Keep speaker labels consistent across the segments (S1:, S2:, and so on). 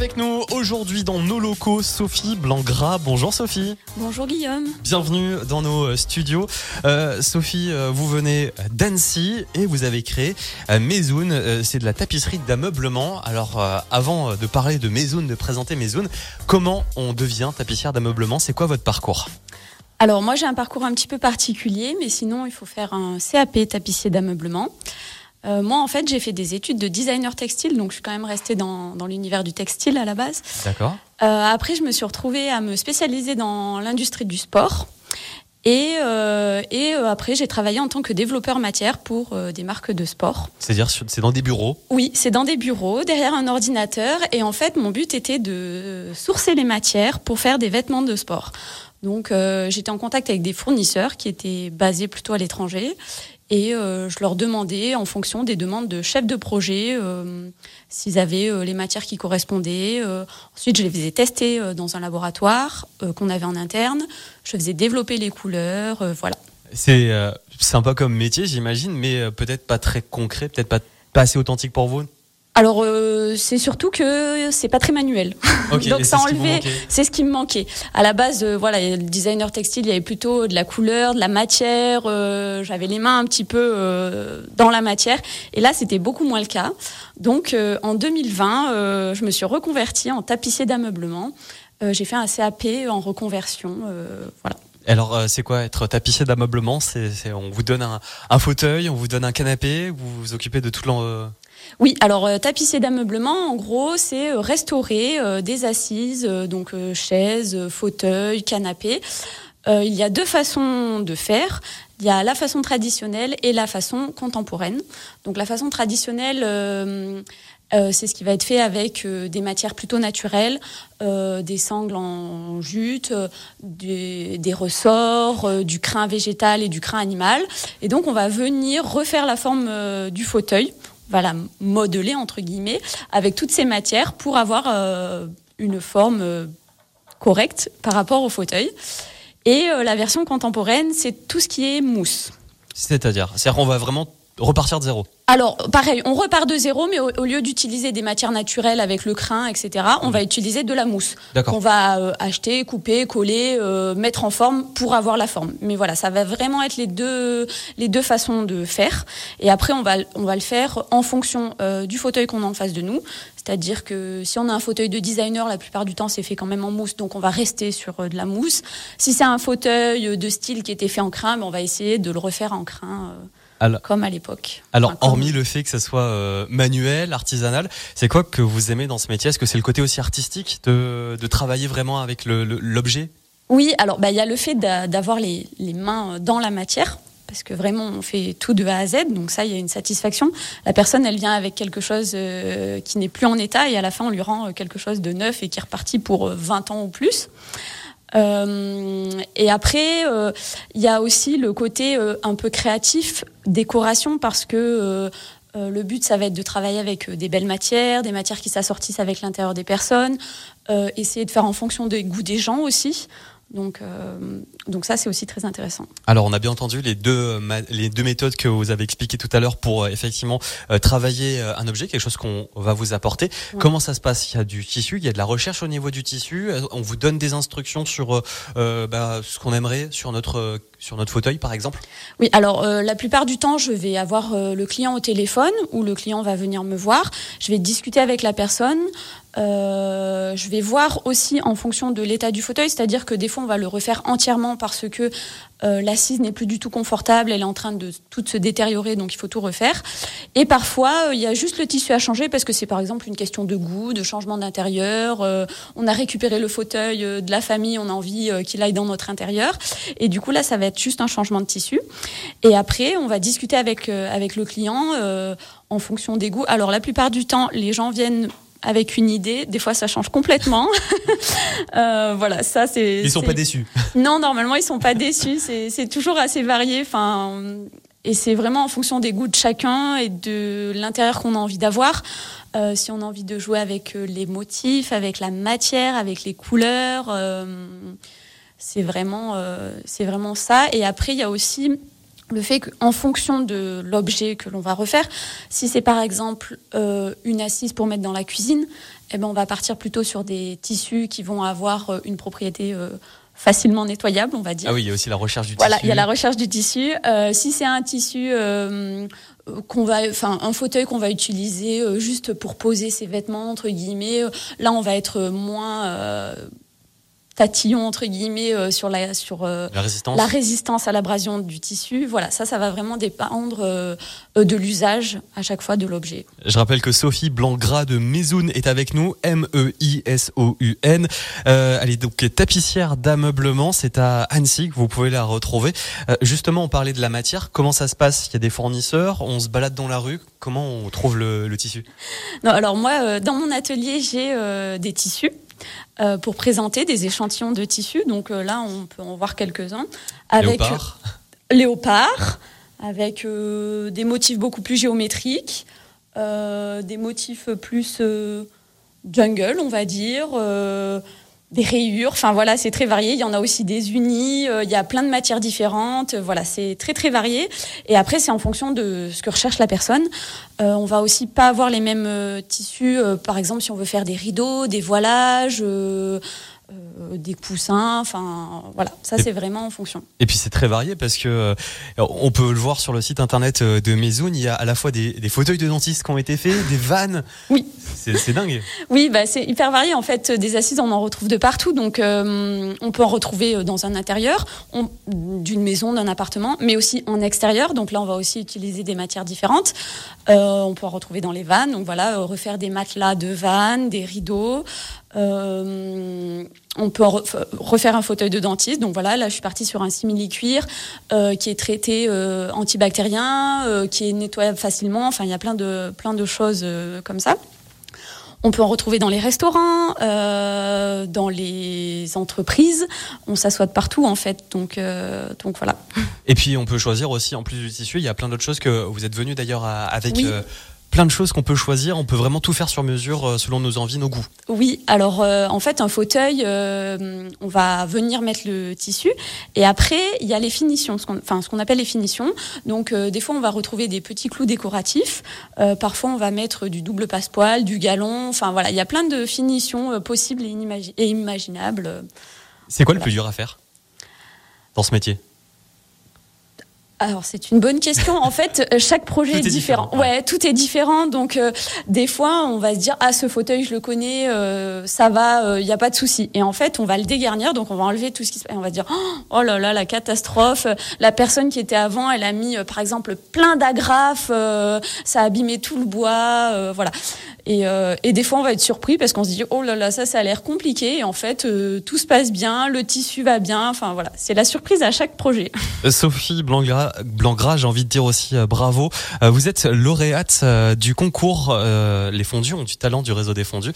S1: Avec nous aujourd'hui dans nos locaux, Sophie Blancgras. Bonjour Sophie.
S2: Bonjour Guillaume.
S1: Bienvenue dans nos euh, studios. Euh, Sophie, euh, vous venez d'Annecy et vous avez créé. Euh, c'est de la tapisserie d'ameublement. Alors, euh, avant de parler de Mezoun, de présenter Mezoun, comment on devient tapissière d'ameublement? C'est quoi votre parcours?
S2: Alors moi j'ai un parcours un petit peu particulier, mais sinon il faut faire un CAP tapissier d'ameublement. Euh, moi en fait j'ai fait des études de designer textile, donc je suis quand même restée dans, dans l'univers du textile à la base.
S1: D'accord.
S2: Euh, après je me suis retrouvée à me spécialiser dans l'industrie du sport. Et, euh, et après, j'ai travaillé en tant que développeur matière pour des marques de sport.
S1: C'est-à-dire, c'est dans des bureaux.
S2: Oui, c'est dans des bureaux, derrière un ordinateur. Et en fait, mon but était de sourcer les matières pour faire des vêtements de sport. Donc, euh, j'étais en contact avec des fournisseurs qui étaient basés plutôt à l'étranger. Et euh, je leur demandais, en fonction des demandes de chefs de projet, euh, s'ils avaient euh, les matières qui correspondaient. Ensuite, je les faisais tester dans un laboratoire qu'on avait en interne. Je faisais développer les couleurs. voilà.
S1: C'est sympa comme métier, j'imagine, mais peut-être pas très concret, peut-être pas, pas assez authentique pour vous?
S2: Alors, euh, c'est surtout que c'est pas très manuel. Donc ça
S1: manquait.
S2: C'est ce qui me manquait. À la base, euh, voilà, le designer textile, il y avait plutôt de la couleur, de la matière. euh, J'avais les mains un petit peu euh, dans la matière. Et là, c'était beaucoup moins le cas. Donc, euh, en 2020, euh, je me suis reconvertie en tapissier d'ameublement. Euh, J'ai fait un CAP en reconversion. euh, voilà.
S1: Alors, euh, c'est quoi être tapissier d'ameublement? C'est, c'est- on vous donne un, un fauteuil, on vous donne un canapé, vous vous occupez de tout l'en.
S2: Oui, alors euh, tapissier d'ameublement, en gros, c'est euh, restaurer euh, des assises, euh, donc chaises, fauteuils, canapés. Il y a deux façons de faire. Il y a la façon traditionnelle et la façon contemporaine. Donc la façon traditionnelle, c'est ce qui va être fait avec des matières plutôt naturelles, des sangles en jute, des, ressorts, du crin végétal et du crin animal. Et donc on va venir refaire la forme du fauteuil va la modeler entre guillemets avec toutes ces matières pour avoir euh, une forme euh, correcte par rapport au fauteuil. Et euh, la version contemporaine, c'est tout ce qui est mousse.
S1: C'est-à-dire, c'est-à-dire qu'on va vraiment repartir de zéro.
S2: Alors, pareil, on repart de zéro, mais au, au lieu d'utiliser des matières naturelles avec le crin, etc., on va utiliser de la mousse
S1: D'accord.
S2: qu'on va euh, acheter, couper, coller, euh, mettre en forme pour avoir la forme. Mais voilà, ça va vraiment être les deux, les deux façons de faire. Et après, on va, on va le faire en fonction euh, du fauteuil qu'on a en face de nous. C'est-à-dire que si on a un fauteuil de designer, la plupart du temps, c'est fait quand même en mousse, donc on va rester sur de la mousse. Si c'est un fauteuil de style qui était fait en crin, ben, on va essayer de le refaire en crin. Euh,
S1: Alors-
S2: comme à l'époque.
S1: Alors,
S2: Enfin, comme-
S1: hormis le fait que ça soit euh, manuel, artisanal, c'est quoi que vous aimez dans ce métier? Est-ce que c'est le côté aussi artistique de, de travailler vraiment avec l'objet?
S2: Oui, alors bah, il y a le fait d'a- d'avoir les, les mains dans la matière, parce que vraiment on fait tout de A à Z, donc ça il y a une satisfaction. La personne elle vient avec quelque chose euh, qui n'est plus en état et à la fin on lui rend euh, quelque chose de neuf et qui est reparti pour euh, 20 ans ou plus. Euh, et après, euh, il y a aussi le côté euh, un peu créatif, décoration, parce que le but, ça va être de travailler avec des belles matières, des matières qui s'assortissent avec l'intérieur des personnes, essayer de faire en fonction des goûts des gens aussi. Donc, euh, donc ça, c'est aussi très intéressant.
S1: Alors, on a bien entendu les deux, les deux méthodes que vous avez expliquées tout à l'heure pour euh, effectivement euh, travailler un objet, quelque chose qu'on va vous apporter.
S2: Ouais.
S1: Comment ça se passe? Il y a du tissu, il y a de la recherche au niveau du tissu. On vous donne des instructions sur euh, bah, ce qu'on aimerait sur notre sur notre fauteuil, par exemple?
S2: Oui, alors la plupart du temps, je vais avoir le client au téléphone ou le client va venir me voir. Je vais discuter avec la personne. Euh, je vais voir aussi en fonction de l'état du fauteuil, c'est-à-dire que des fois on va le refaire entièrement parce que euh, l'assise n'est plus du tout confortable, elle est en train de tout se détériorer, donc il faut tout refaire. Et parfois euh, il y a juste le tissu à changer parce que c'est par exemple une question de goût, de changement d'intérieur. Euh, on a récupéré le fauteuil de la famille, on a envie qu'il aille dans notre intérieur, et du coup là ça va être juste un changement de tissu. Et après on va discuter avec avec le client en fonction des goûts. Alors la plupart du temps les gens viennent avec une idée. Des fois, ça change complètement. euh, voilà, ça c'est.
S1: Ils sont pas déçus.
S2: Non, normalement, ils sont pas déçus. C'est c'est toujours assez varié. Enfin, et c'est vraiment en fonction des goûts de chacun et de l'intérieur qu'on a envie d'avoir. Euh, si on a envie de jouer avec euh, les motifs, avec la matière, avec les couleurs, euh, c'est vraiment, euh, c'est vraiment ça. Et après, il y a aussi le fait qu'en fonction de l'objet que l'on va refaire, si c'est par exemple euh, une assise pour mettre dans la cuisine, eh ben on va partir plutôt sur des tissus qui vont avoir euh, une propriété euh, facilement nettoyable, on va dire.
S1: Ah oui, il y a aussi la recherche du
S2: voilà,
S1: tissu.
S2: il y a la recherche du tissu. Euh, si c'est un tissu qu'on va, enfin un fauteuil qu'on va utiliser juste pour poser ses vêtements entre guillemets, là on va être moins tatillon entre guillemets euh, sur la sur euh,
S1: La résistance.
S2: la résistance à l'abrasion du tissu. Voilà, ça, ça va vraiment dépendre euh, de l'usage à chaque fois de l'objet.
S1: Je rappelle que Sophie Blancgras de Mezoun est avec nous, M-E-I-S-O-U-N. Elle est donc tapissière d'ameublement, c'est à Annecy que vous pouvez la retrouver. Justement, on parlait de la matière, comment ça se passe? Il y a des fournisseurs, on se balade dans la rue, comment on trouve le, le tissu?
S2: Non, alors moi, dans mon atelier, j'ai des tissus. Euh, pour présenter des échantillons de tissus. Donc euh, là, on peut en voir quelques-uns. Avec
S1: Léopard
S2: léopard, avec euh, des motifs beaucoup plus géométriques, euh, des motifs plus euh, jungle, on va dire, euh, des rayures. Enfin voilà, c'est très varié. Il y en a aussi des unis. euh, il y a plein de matières différentes. Voilà, c'est très très varié. Et après, c'est en fonction de ce que recherche la personne. Euh, on va aussi pas avoir les mêmes euh, tissus. euh, par exemple, si on veut faire des rideaux, des voilages. Euh, des coussins, enfin voilà, ça c'est vraiment en fonction.
S1: Et puis c'est très varié parce que euh, on peut le voir sur le site internet euh, de Mezoun, il y a à la fois des, des fauteuils de dentiste qui ont été faits, des vannes.
S2: Oui.
S1: C'est dingue.
S2: Oui, bah, c'est hyper varié. En fait, des assises, on en retrouve de partout. Donc, euh, on peut en retrouver dans un intérieur, d'une maison, d'un appartement, mais aussi en extérieur. Donc là, on va aussi utiliser des matières différentes. On peut en retrouver dans les vannes. Donc voilà, refaire des matelas de vannes, des rideaux. Euh, on peut refaire un fauteuil de dentiste. Donc voilà, là, je suis partie sur un simili-cuir euh, qui est traité euh, antibactérien, qui est nettoyable facilement. Enfin, il y a plein de, plein de choses comme ça. On peut en retrouver dans les restaurants, dans les entreprises. On s'assoit de partout en fait. Donc, donc voilà.
S1: Et puis on peut choisir aussi, en plus du tissu, il y a plein d'autres choses que vous êtes venu d'ailleurs avec
S2: Oui.
S1: Plein de choses qu'on peut choisir. On peut vraiment tout faire sur mesure euh, selon nos envies, nos goûts.
S2: Oui, alors euh, en fait un fauteuil, euh, on va venir mettre le tissu et après il y a les finitions, ce qu'on, enfin ce qu'on appelle les finitions. Donc euh, des fois on va retrouver des petits clous décoratifs, parfois on va mettre du double passepoil, du galon. Enfin voilà, il y a plein de finitions possibles et imaginables.
S1: C'est quoi le plus dur à faire dans ce métier?
S2: Alors c'est une bonne question. En fait, euh, chaque projet est,
S1: est
S2: différent.
S1: différent, ouais.
S2: Ouais, tout est différent. Donc euh, des fois, on va se dire ah ce fauteuil je le connais, euh, ça va, il n'y a pas de souci. Et en fait, on va le dégarnir, donc on va enlever tout ce qui se passe. On va dire oh là là la catastrophe. La personne qui était avant, elle a mis euh, par exemple plein d'agrafes, euh, ça a abîmé tout le bois, euh, voilà. Et, euh, et des fois, on va être surpris parce qu'on se dit oh là là ça ça a l'air compliqué. Et en fait, euh, tout se passe bien, le tissu va bien. Enfin voilà, c'est la surprise à chaque projet.
S1: Sophie Blancgras, Blancgras, j'ai envie de dire aussi euh, bravo. Vous êtes lauréate du concours Les Fondus ont du talent du réseau des Fondus.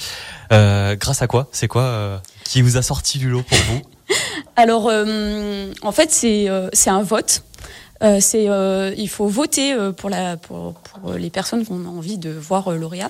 S1: Grâce à quoi? C'est quoi qui vous a sorti du lot pour vous?
S2: Alors, en fait, c'est c'est un vote. Euh, c'est euh, il faut voter pour la pour, pour les personnes qu'on a envie de voir euh, lauréat.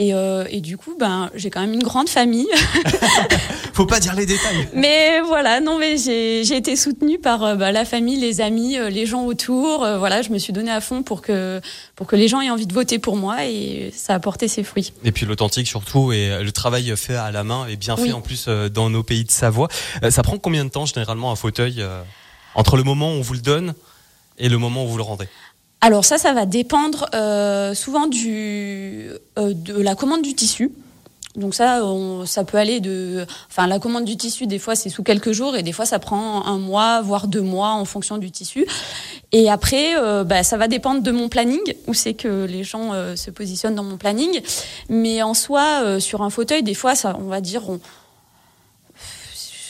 S2: Et, euh, et du coup, ben j'ai quand même une grande famille.
S1: Faut pas dire les détails.
S2: mais voilà, non, mais j'ai été soutenue par euh, bah, la famille, les amis, euh, les gens autour. Euh, voilà, je me suis donnée à fond pour que pour que les gens aient envie de voter pour moi et ça a porté ses fruits.
S1: Et puis l'authentique surtout et le travail fait à la main est bien fait
S2: Oui.
S1: en plus dans nos pays de Savoie. Ça prend combien de temps généralement un fauteuil entre le moment où on vous le donne et le moment où vous le rendez?
S2: Alors ça, ça va dépendre euh, souvent du, euh, de la commande du tissu. Donc ça, on- ça peut aller de, enfin la commande du tissu des fois c'est sous quelques jours et des fois ça prend un mois voire deux mois en fonction du tissu. Et après, euh, bah, ça va dépendre de mon planning où c'est que les gens euh, se positionnent dans mon planning. Mais en soi, euh, sur un fauteuil, des fois, ça, on va dire, on,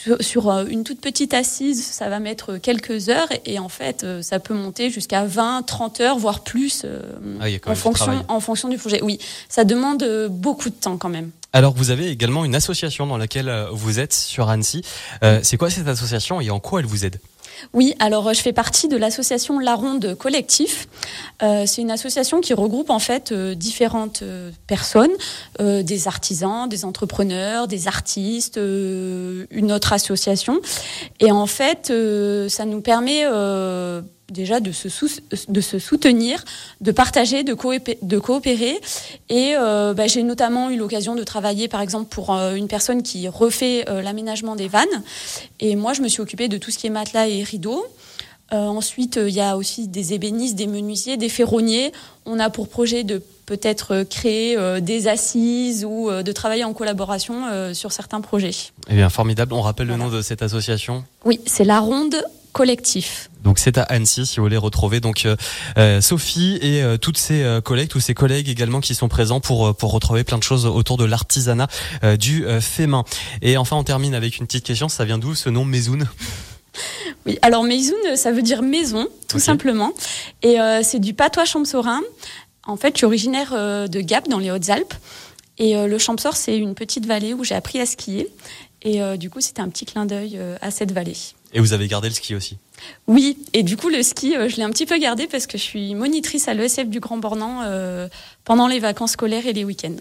S2: sur, sur, euh, une toute petite assise, ça va mettre quelques heures et, et en fait, euh, ça peut monter jusqu'à 20, 30 heures, voire plus euh,
S1: Ah,
S2: en, fonction,
S1: travail.
S2: en fonction du projet. Oui, ça demande beaucoup de temps quand même.
S1: Alors vous avez également une association dans laquelle vous êtes sur Annecy. Euh, c'est quoi cette association et en quoi elle vous aide?
S2: Oui, alors euh, je fais partie de l'association La Ronde Collectif. Euh, c'est une association qui regroupe en fait euh, différentes personnes, des artisans, des entrepreneurs, des artistes, une autre association. Et en fait, ça nous permet déjà de se, de se soutenir, de partager, de, de coopérer. Et euh, bah, j'ai notamment eu l'occasion de travailler, par exemple, pour euh, une personne qui refait euh, l'aménagement des vannes. Et moi, je me suis occupée de tout ce qui est matelas et rideaux. ensuite, il y a aussi des ébénistes, des menuisiers, des ferronniers. On a pour projet de peut-être créer des assises ou de travailler en collaboration sur certains projets.
S1: Eh bien, formidable. On rappelle le nom de cette association?
S2: Oui, c'est la Ronde collectif.
S1: Donc c'est à Annecy si vous voulez retrouver. Donc euh, euh, Sophie et euh, toutes ses collègues, tous ses collègues également qui sont présents pour pour retrouver plein de choses autour de l'artisanat du fait main. Et enfin on termine avec une petite question, ça vient d'où ce nom Mézoun?
S2: Oui, alors Mézoun ça veut dire maison tout simplement. Et c'est du patois champsaurin. En fait, je suis originaire de Gap dans les Hautes-Alpes. Et le Champsaur c'est une petite vallée où j'ai appris à skier. Et du coup c'était un petit clin d'œil à cette vallée.
S1: Et vous avez gardé le ski aussi
S2: Oui, et du coup le ski, euh, je l'ai un petit peu gardé parce que je suis monitrice à l'ESF du Grand Bornand euh, pendant les vacances scolaires et les week-ends.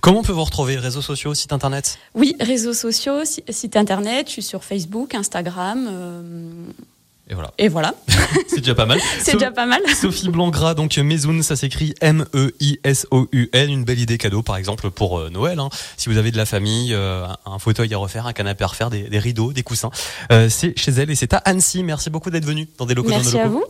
S1: Comment on peut vous retrouver Réseaux sociaux, site internet?
S2: Oui, réseaux sociaux, site internet, je suis sur Facebook, Instagram. Euh,
S1: et voilà.
S2: Et voilà.
S1: c'est déjà pas mal.
S2: c'est déjà pas mal.
S1: Sophie Blancgras, donc Maison, ça s'écrit M-E-I-S-O-U-N. Une belle idée cadeau, par exemple, pour euh, Noël. Hein. Si vous avez de la famille, euh, un fauteuil à refaire, un canapé à refaire, des, rideaux, des coussins. Euh, c'est chez elle et c'est à Annecy. Merci beaucoup d'être venu dans des locaux.
S2: Merci
S1: dans
S2: à vous.